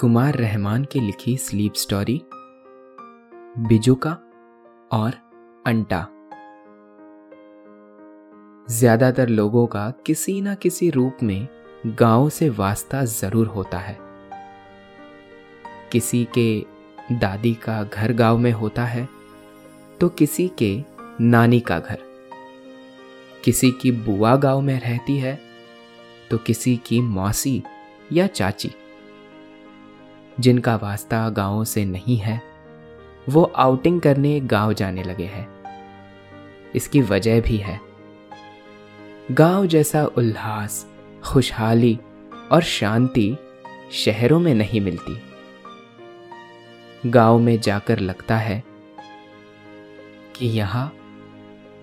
कुमार रहमान की लिखी sleep story बिजुका और अंटा। ज़्यादातर लोगों का किसी न किसी रूप में गाँव से वास्ता ज़रूर होता है। किसी के दादी का घर गाँव में होता है तो किसी के नानी का घर। किसी की बुआ गाँव में रहती है तो किसी की मौसी या चाची। जिनका वास्ता गाँवों से नहीं है, वो आउटिंग करने गाँव जाने लगे हैं। इसकी वजह भी है। गाँव जैसा उल्लास, खुशहाली और शांति शहरों में नहीं मिलती। गाँव में जाकर लगता है कि यहाँ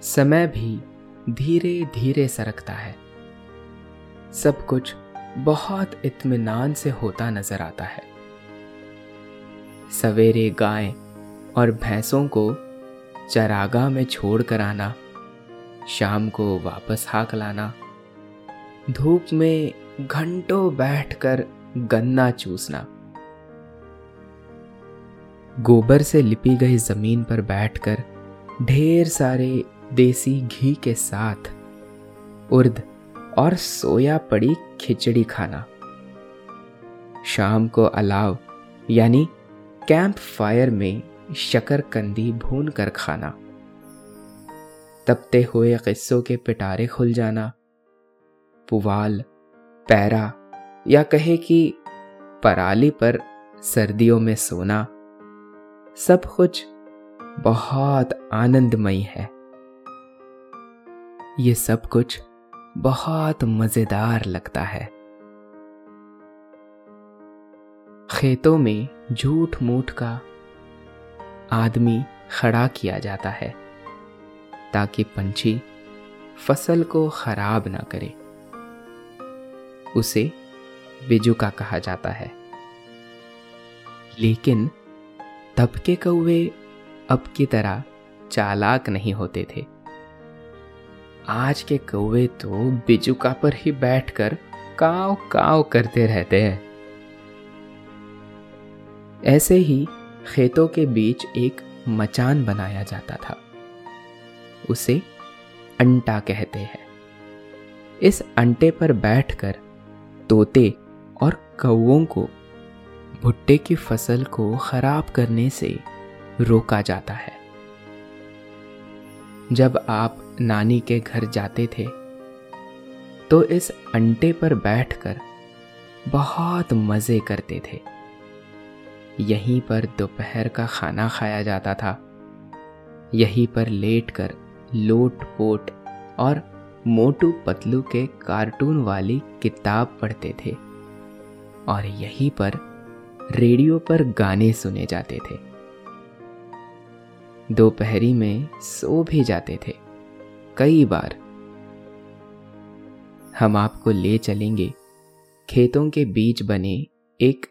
समय भी धीरे धीरे सरकता है। सब कुछ बहुत इत्मीनान से होता नज़र आता है। सवेरे गाय और भैंसों को चरागा में छोड़ कर आना, शाम को वापस हाक लाना। धूप में घंटों बैठकर गन्ना चूसना। गोबर से लिपी गई ज़मीन पर बैठकर ढेर सारे देसी घी के साथ उर्द और सोया पड़ी खिचड़ी खाना। शाम को अलाव, यानी कैंप फायर में शकरकंदी भून कर खाना। तपते हुए किस्सों के पिटारे खुल जाना। पुवाल, पैरा या कहे कि पराली पर सर्दियों में सोना। सब कुछ बहुत आनंदमयी है। ये सब कुछ बहुत मज़ेदार लगता है। खेतों में झूठ मूठ का आदमी खड़ा किया जाता है, ताकि पंछी फ़सल को खराब ना करे। उसे बिजुका कहा जाता है। लेकिन तब के कौवे अब की तरह चालाक नहीं होते थे। आज के कौवे तो बिजुका पर ही बैठकर काव काव करते रहते हैं। ऐसे ही खेतों के बीच एक मचान बनाया जाता था। उसे अंटा कहते हैं। इस अंटे पर बैठकर तोते और कौओं को भुट्टे की फ़सल को खराब करने से रोका जाता है। जब आप नानी के घर जाते थे तो इस अंटे पर बैठकर बहुत मज़े करते थे। यहीं पर दोपहर का खाना खाया जाता था। यहीं पर लेटकर लोट पोट और मोटू पतलू के कार्टून वाली किताब पढ़ते थे और यहीं पर रेडियो पर गाने सुने जाते थे। दोपहरी में सो भी जाते थे। कई बार हम आपको ले चलेंगे। खेतों के बीच बने एक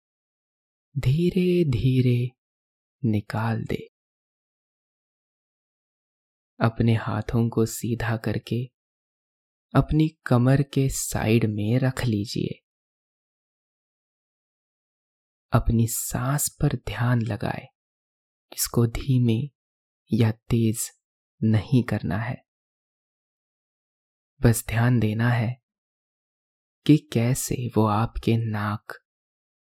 धीरे धीरे निकाल दे। अपने हाथों को सीधा करके अपनी कमर के साइड में रख लीजिए। अपनी सांस पर ध्यान लगाए इसको धीमे या तेज नहीं करना है। बस ध्यान देना है कि कैसे वो आपके नाक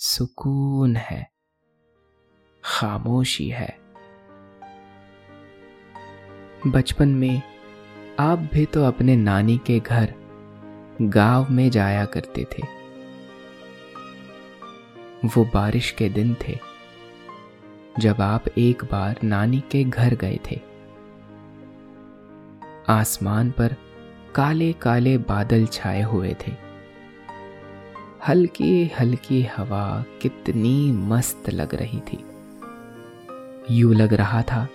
सुकून है, खामोशी है। बचपन में आप भी तो अपने नानी के घर गाँव में जाया करते थे। वो बारिश के दिन थे, जब आप एक बार नानी के घर गए थे। आसमान पर काले काले बादल छाए हुए थे। हल्की हल्की हवा कितनी मस्त लग रही थी। यूँ लग रहा था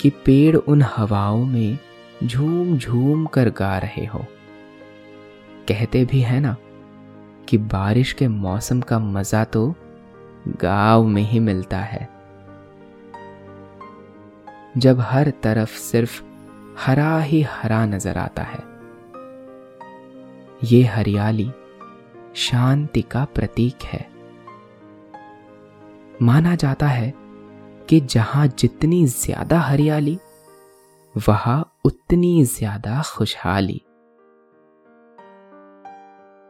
कि पेड़ उन हवाओं में झूम झूम कर गा रहे हो। कहते भी है ना कि बारिश के मौसम का मज़ा तो गाँव में ही मिलता है। जब हर तरफ़ सिर्फ़ हरा ही हरा नज़र आता है। ये हरियाली शांति का प्रतीक है। माना जाता है कि जहाँ जितनी ज़्यादा हरियाली, वहाँ उतनी ज़्यादा खुशहाली।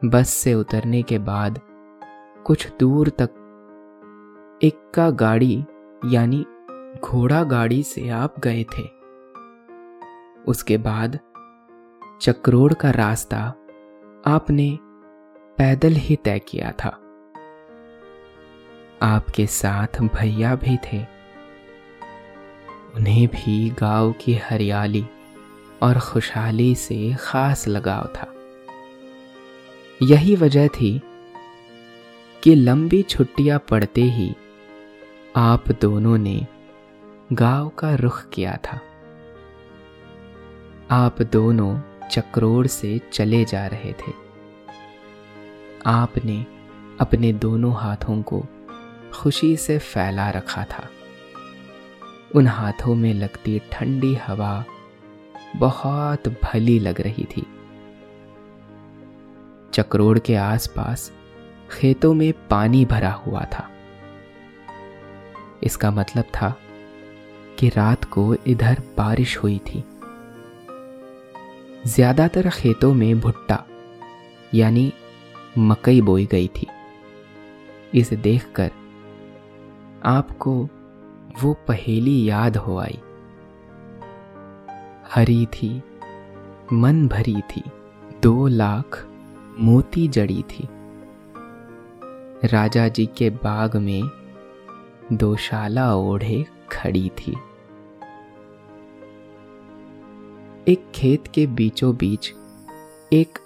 बस से उतरने के बाद कुछ दूर तक इक्का गाड़ी यानी घोड़ा गाड़ी से आप गए थे। उसके बाद चक्रोड़ का रास्ता आपने पैदल ही तय किया था। आपके साथ भैया भी थे। उन्हें भी गाँव की हरियाली और खुशहाली से खास लगाव था। यही वजह थी कि लंबी छुट्टियाँ पड़ते ही आप दोनों ने गाँव का रुख किया था। आप दोनों चक्रोड़ से चले जा रहे थे। आपने अपने दोनों हाथों को खुशी से फैला रखा था। उन हाथों में लगती ठंडी हवा बहुत भली लग रही थी। चक्रोड़ के आसपास खेतों में पानी भरा हुआ था। इसका मतलब था कि रात को इधर बारिश हुई थी। ज़्यादातर खेतों में भुट्टा, यानी मकई बोई गई थी। इसे देखकर आपको वो पहेली याद हो आई। हरी थी, मन भरी थी, दो लाख मोती जड़ी थी। राजा जी के बाग में दोशाला ओढ़े खड़ी थी। एक खेत के बीचों बीच एक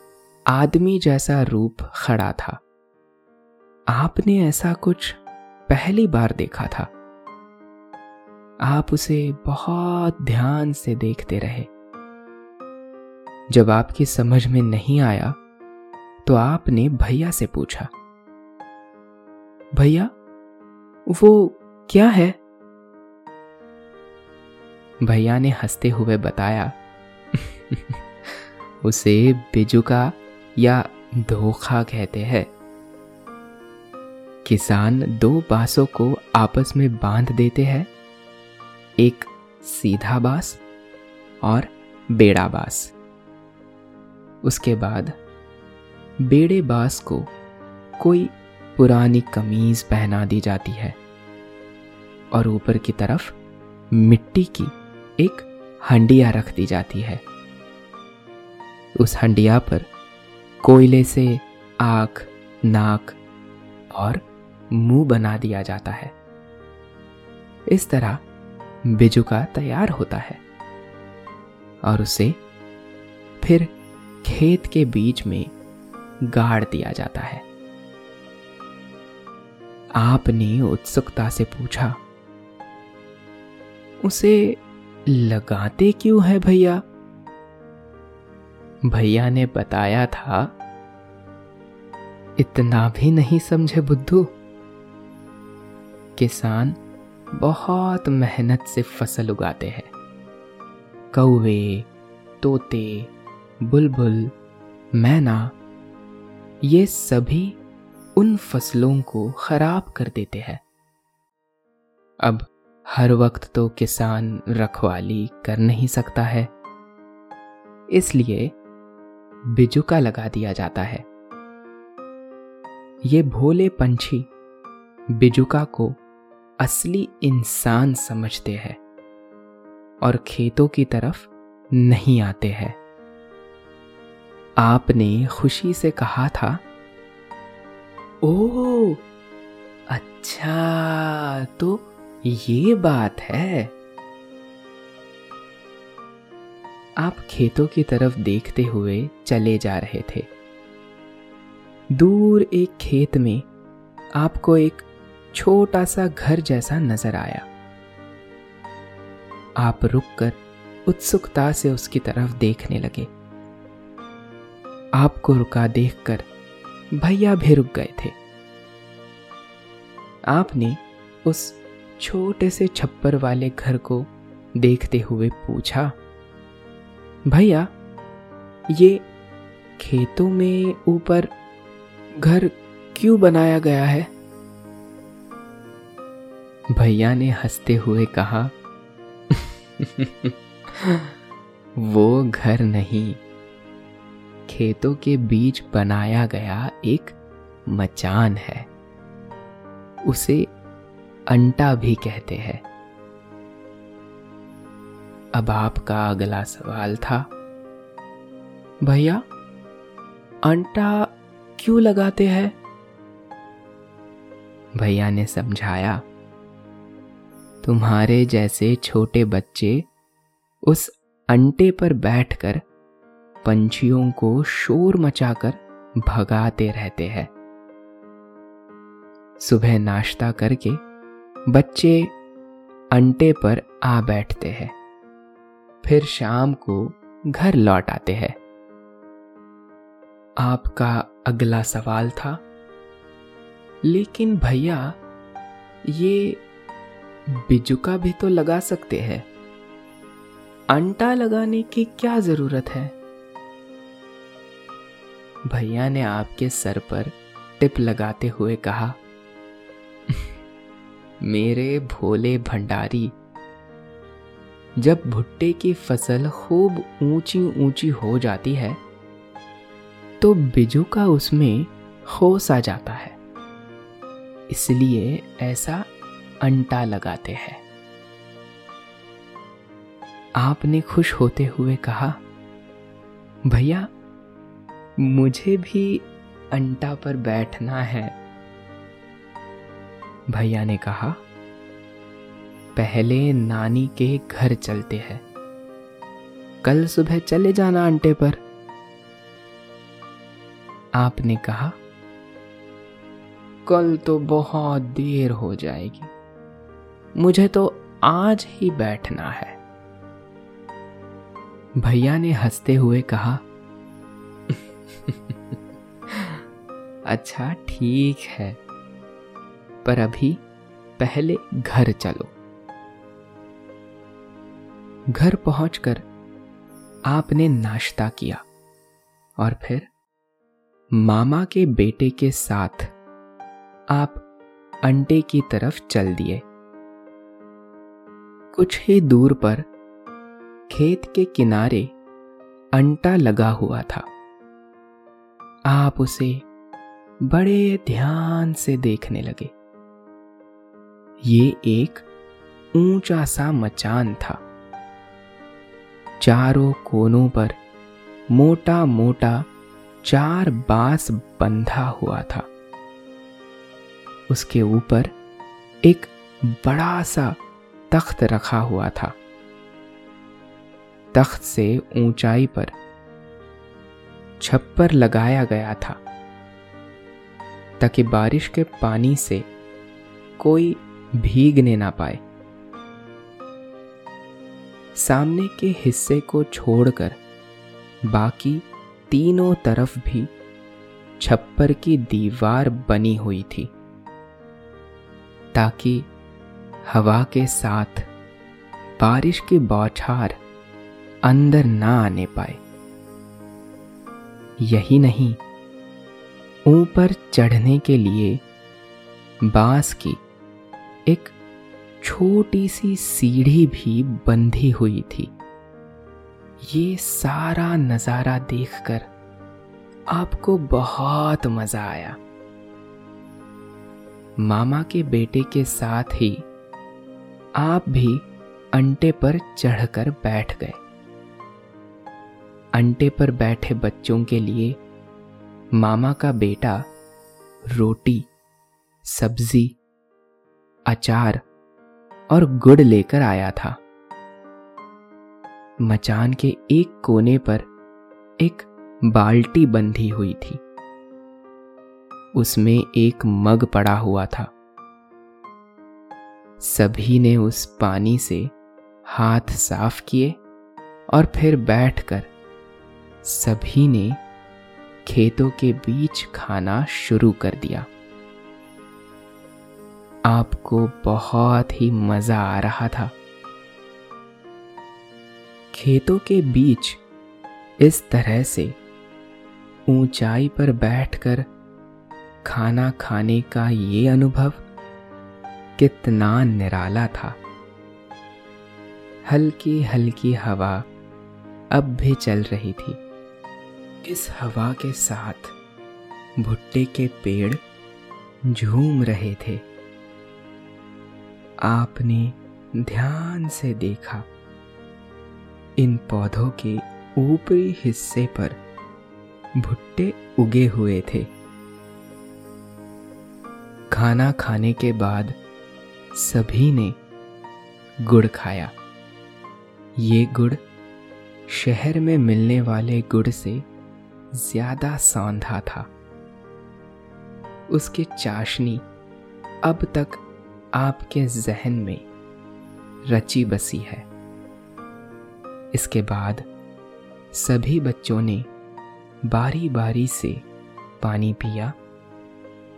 आदमी जैसा रूप खड़ा था। आपने ऐसा कुछ पहली बार देखा था। आप उसे बहुत ध्यान से देखते रहे। जब आपकी समझ में नहीं आया तो आपने भैया से पूछा, भैया, वो क्या है? भैया ने हँसते हुए बताया, उसे बिजुका या धोखा कहते हैं। किसान दो बांसों को आपस में बाँध देते हैं। एक सीधा बास और बेड़ा बास। उसके बाद बेड़े बास को कोई पुरानी कमीज पहना दी जाती है और ऊपर की तरफ़ मिट्टी की एक हंडिया रख दी जाती है। उस हंडिया पर कोयले से आँख, नाक और मुँह बना दिया जाता है। इस तरह बिजुका तैयार होता है और उसे फिर खेत के बीच में गाड़ दिया जाता है। आपने उत्सुकता से पूछा, उसे लगाते क्यों है भैया? भैया ने बताया था। इतना भी नहीं समझे बुद्धू। किसान बहुत मेहनत से फ़सल उगाते हैं। कौवे, तोते, बुलबुल, मैना, ये सभी उन फ़सलों को खराब कर देते हैं। अब हर वक्त तो किसान रखवाली कर नहीं सकता है। इसलिए बिजुका लगा दिया जाता है। ये भोले पंछी बिजुका को असली इंसान समझते हैं और खेतों की तरफ़ नहीं आते हैं। आपने खुशी से कहा था ओ अच्छा तो ये बात है। आप खेतों की तरफ़ देखते हुए चले जा रहे थे। दूर एक खेत में आपको एक छोटा सा घर जैसा नज़र आया। आप रुककर उत्सुकता से उसकी तरफ़ देखने लगे। आपको रुका देखकर भैया भी रुक गए थे। आपने उस छोटे से छप्पर वाले घर को देखते हुए पूछा भैया, ये खेतों में ऊपर घर क्यों बनाया गया है? भैया ने हँसते हुए कहा, वो घर नहीं। खेतों के बीच बनाया गया एक मचान है। उसे अंटा भी कहते हैं। अब आपका अगला सवाल था, भैया, अंटा क्यों लगाते हैं? भैया ने समझाया, तुम्हारे जैसे छोटे बच्चे उस अंटे पर बैठकर पंछियों को शोर मचाकर भगाते रहते हैं। सुबह नाश्ता करके बच्चे अंटे पर आ बैठते हैं। फिर शाम को घर लौट आते हैं। आपका अगला सवाल था, लेकिन भैया, ये बिजुका भी तो लगा सकते हैं। अंटा लगाने की क्या ज़रूरत है? भैया ने आपके सर पर टिप लगाते हुए कहा, मेरे भोले भंडारी जब भुट्टे की फ़सल खूब ऊँची ऊँची हो जाती है तो बिजू का उसमें खोस आ जाता है। इसलिए ऐसा अंटा लगाते हैं। आपने खुश होते हुए कहा, भैया, मुझे भी अंटा पर बैठना है। भैया ने कहा पहले नानी के घर चलते हैं। कल सुबह चले जाना अंटे पर। आपने कहा, कल तो बहुत देर हो जाएगी। मुझे तो आज ही बैठना है। भैया ने हँसते हुए कहा अच्छा ठीक है, पर अभी पहले घर चलो। घर पहुंचकर आपने नाश्ता किया और फिर मामा के बेटे के साथ आप अंटे की तरफ़ चल दिए। कुछ ही दूर पर खेत के किनारे अंटा लगा हुआ था। आप उसे बड़े ध्यान से देखने लगे। ये एक ऊँचा सा मचान था। चारों कोनों पर मोटा मोटा चार बाँस बंधा हुआ था। उसके ऊपर एक बड़ा सा तख्त रखा हुआ था। तख्त से ऊंचाई पर छप्पर लगाया गया था, ताकि बारिश के पानी से कोई भीगने ना पाए। सामने के हिस्से को छोड़कर बाकी तीनों तरफ़ भी छप्पर की दीवार बनी हुई थी, ताकि हवा के साथ बारिश की बौछार अंदर ना आने पाए। यही नहीं, ऊपर चढ़ने के लिए बाँस की एक छोटी सी सीढ़ी भी बंधी हुई थी। ये सारा नज़ारा देखकर आपको बहुत मज़ा आया। मामा के बेटे के साथ ही आप भी अंटे पर चढ़कर बैठ गए। अंटे पर बैठे बच्चों के लिए मामा का बेटा रोटी, सब्ज़ी, अचार और गुड़ लेकर आया था। मचान के एक कोने पर एक बाल्टी बंधी हुई थी। उसमें एक मग पड़ा हुआ था। सभी ने उस पानी से हाथ साफ़ किए और फिर बैठकर सभी ने खेतों के बीच खाना शुरू कर दिया। आपको बहुत ही मज़ा आ रहा था। खेतों के बीच इस तरह से ऊंचाई पर बैठकर खाना खाने का ये अनुभव कितना निराला था। हल्की हल्की हवा अब भी चल रही थी। इस हवा के साथ भुट्टे के पेड़ झूम रहे थे। आपने ध्यान से देखा। इन पौधों के ऊपरी हिस्से पर भुट्टे उगे हुए थे। खाना खाने के बाद सभी ने गुड़ खाया। ये गुड़ शहर में मिलने वाले गुड़ से ज़्यादा सौंधा था। उसकी चाशनी अब तक आपके जहन में रची बसी है। इसके बाद सभी बच्चों ने बारी बारी से पानी पिया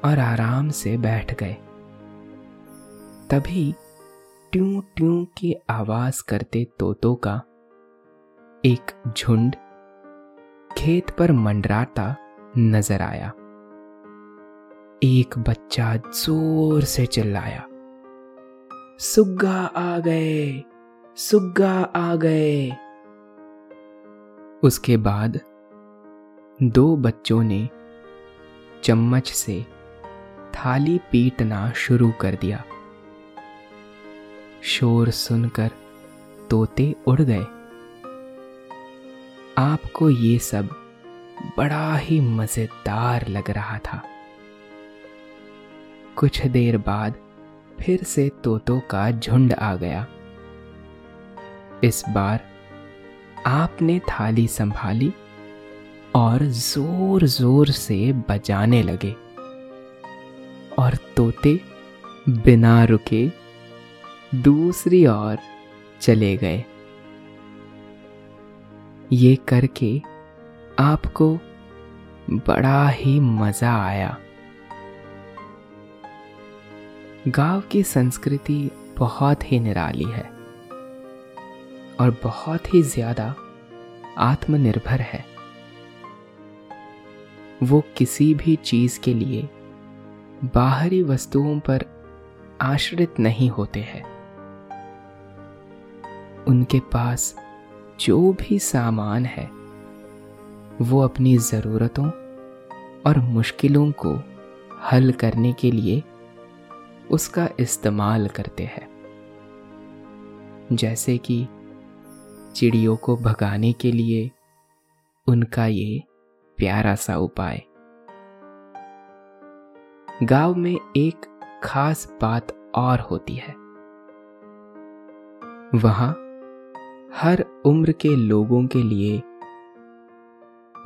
और आराम से बैठ गए। तभी ट्यू ट्यू की आवाज़ करते तोतों का एक झुंड खेत पर मंडराता नज़र आया। एक बच्चा ज़ोर से चिल्लाया। सुग्गा आ गए, सुग्गा आ गए। उसके बाद दो बच्चों ने चम्मच से थाली पीटना शुरू कर दिया। शोर सुनकर तोते उड़ गए। आपको ये सब बड़ा ही मज़ेदार लग रहा था। कुछ देर बाद फिर से तोतों का झुंड आ गया। इस बार आपने थाली संभाली और ज़ोर ज़ोर से बजाने लगे। और तोते बिना रुके दूसरी ओर चले गए। ये करके आपको बड़ा ही मज़ा आया। गाँव की संस्कृति बहुत ही निराली है और बहुत ही ज़्यादा आत्मनिर्भर है। वो किसी भी चीज़ के लिए बाहरी वस्तुओं पर आश्रित नहीं होते हैं। उनके पास जो भी सामान है, वो अपनी ज़रूरतों और मुश्किलों को हल करने के लिए उसका इस्तेमाल करते हैं। जैसे कि चिड़ियों को भगाने के लिए उनका ये प्यारा सा उपाय। गाँव में एक खास बात और होती है। वहाँ हर उम्र के लोगों के लिए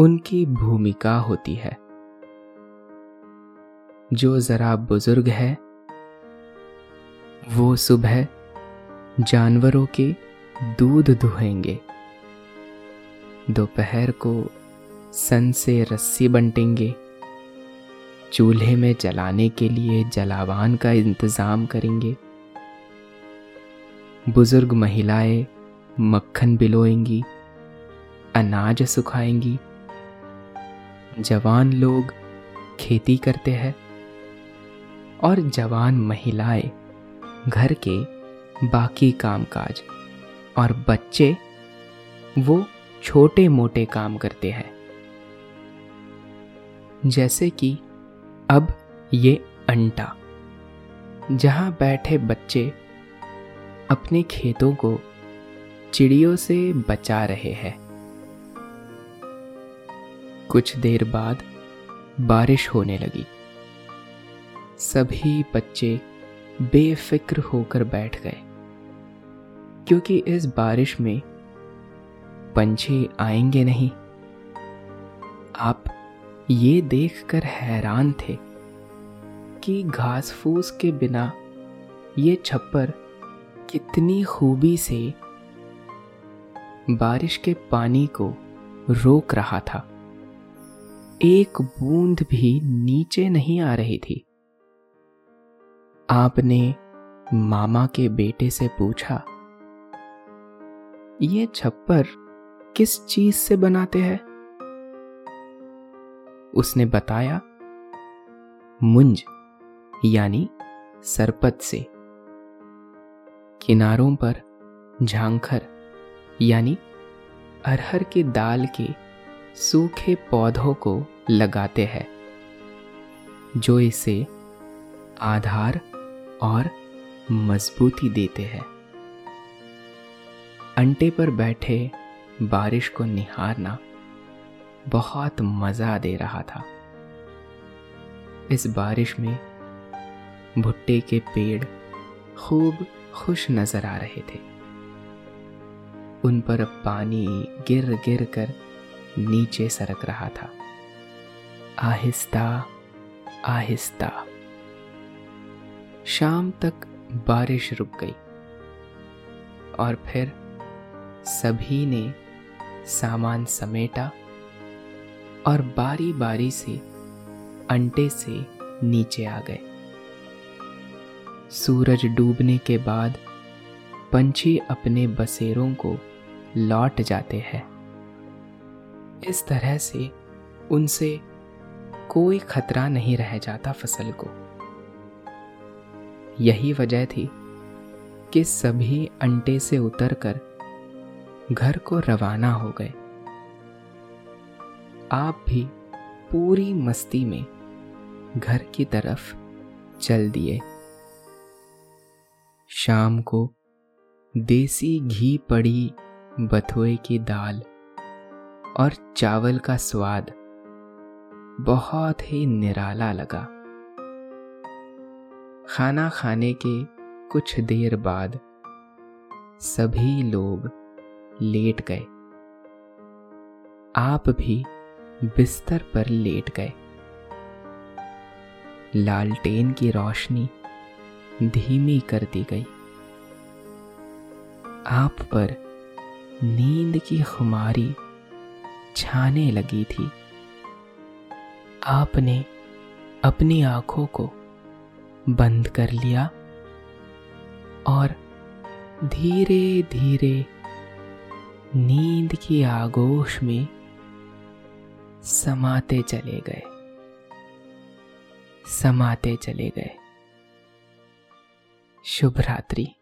उनकी भूमिका होती है। जो जरा बुज़ुर्ग है वो सुबह जानवरों के दूध दुहेंगे दोपहर को सन से रस्सी बंटेंगे। चूल्हे में जलाने के लिए जलावान का इंतज़ाम करेंगे। बुज़ुर्ग महिलाएँ मक्खन बिलोएँगी, अनाज सुखाएँगी। जवान लोग खेती करते हैं और जवान महिलाएँ घर के बाकी कामकाज और बच्चे वो छोटे मोटे काम करते हैं। जैसे कि अब ये अंटा, जहाँ बैठे बच्चे अपने खेतों को चिड़ियों से बचा रहे हैं। कुछ देर बाद बारिश होने लगी। सभी बच्चे बेफिक्र होकर बैठ गए। क्योंकि इस बारिश में पंछी आएँगे नहीं। आप ये देखकर हैरान थे कि घास फूस के बिना ये छप्पर कितनी खूबी से बारिश के पानी को रोक रहा था। एक बूंद भी नीचे नहीं आ रही थी। आपने मामा के बेटे से पूछा, ये छप्पर किस चीज़ से बनाते हैं? उसने बताया, मुंज, यानी सरपत से। किनारों पर झांखर, यानी अरहर की दाल के सूखे पौधों को लगाते हैं, जो इसे आधार और मजबूती देते हैं। अंटे पर बैठे बारिश को निहारना बहुत मज़ा दे रहा था। इस बारिश में भुट्टे के पेड़ खूब खुश नज़र आ रहे थे। उन पर पानी गिर गिर कर नीचे सरक रहा था। आहिस्ता आहिस्ता शाम तक बारिश रुक गई और फिर सभी ने सामान समेटा और बारी बारी से अंटे से नीचे आ गए। सूरज डूबने के बाद पंछी अपने बसेरों को लौट जाते हैं। इस तरह से उनसे कोई खतरा नहीं रह जाता फ़सल को। यही वजह थी कि सभी अंटे से उतरकर घर को रवाना हो गए। आप भी पूरी मस्ती में घर की तरफ़ चल दिए। शाम को देसी घी पड़ी बथुए की दाल और चावल का स्वाद बहुत ही निराला लगा। खाना खाने के कुछ देर बाद सभी लोग लेट गए। आप भी बिस्तर पर लेट गए। लालटेन की रोशनी धीमी कर दी गई। आप पर नींद की खुमारी छाने लगी थी। आपने अपनी आँखों को बंद कर लिया और धीरे धीरे नींद की आगोश में समाते चले गए। समाते चले गए। शुभ रात्रि।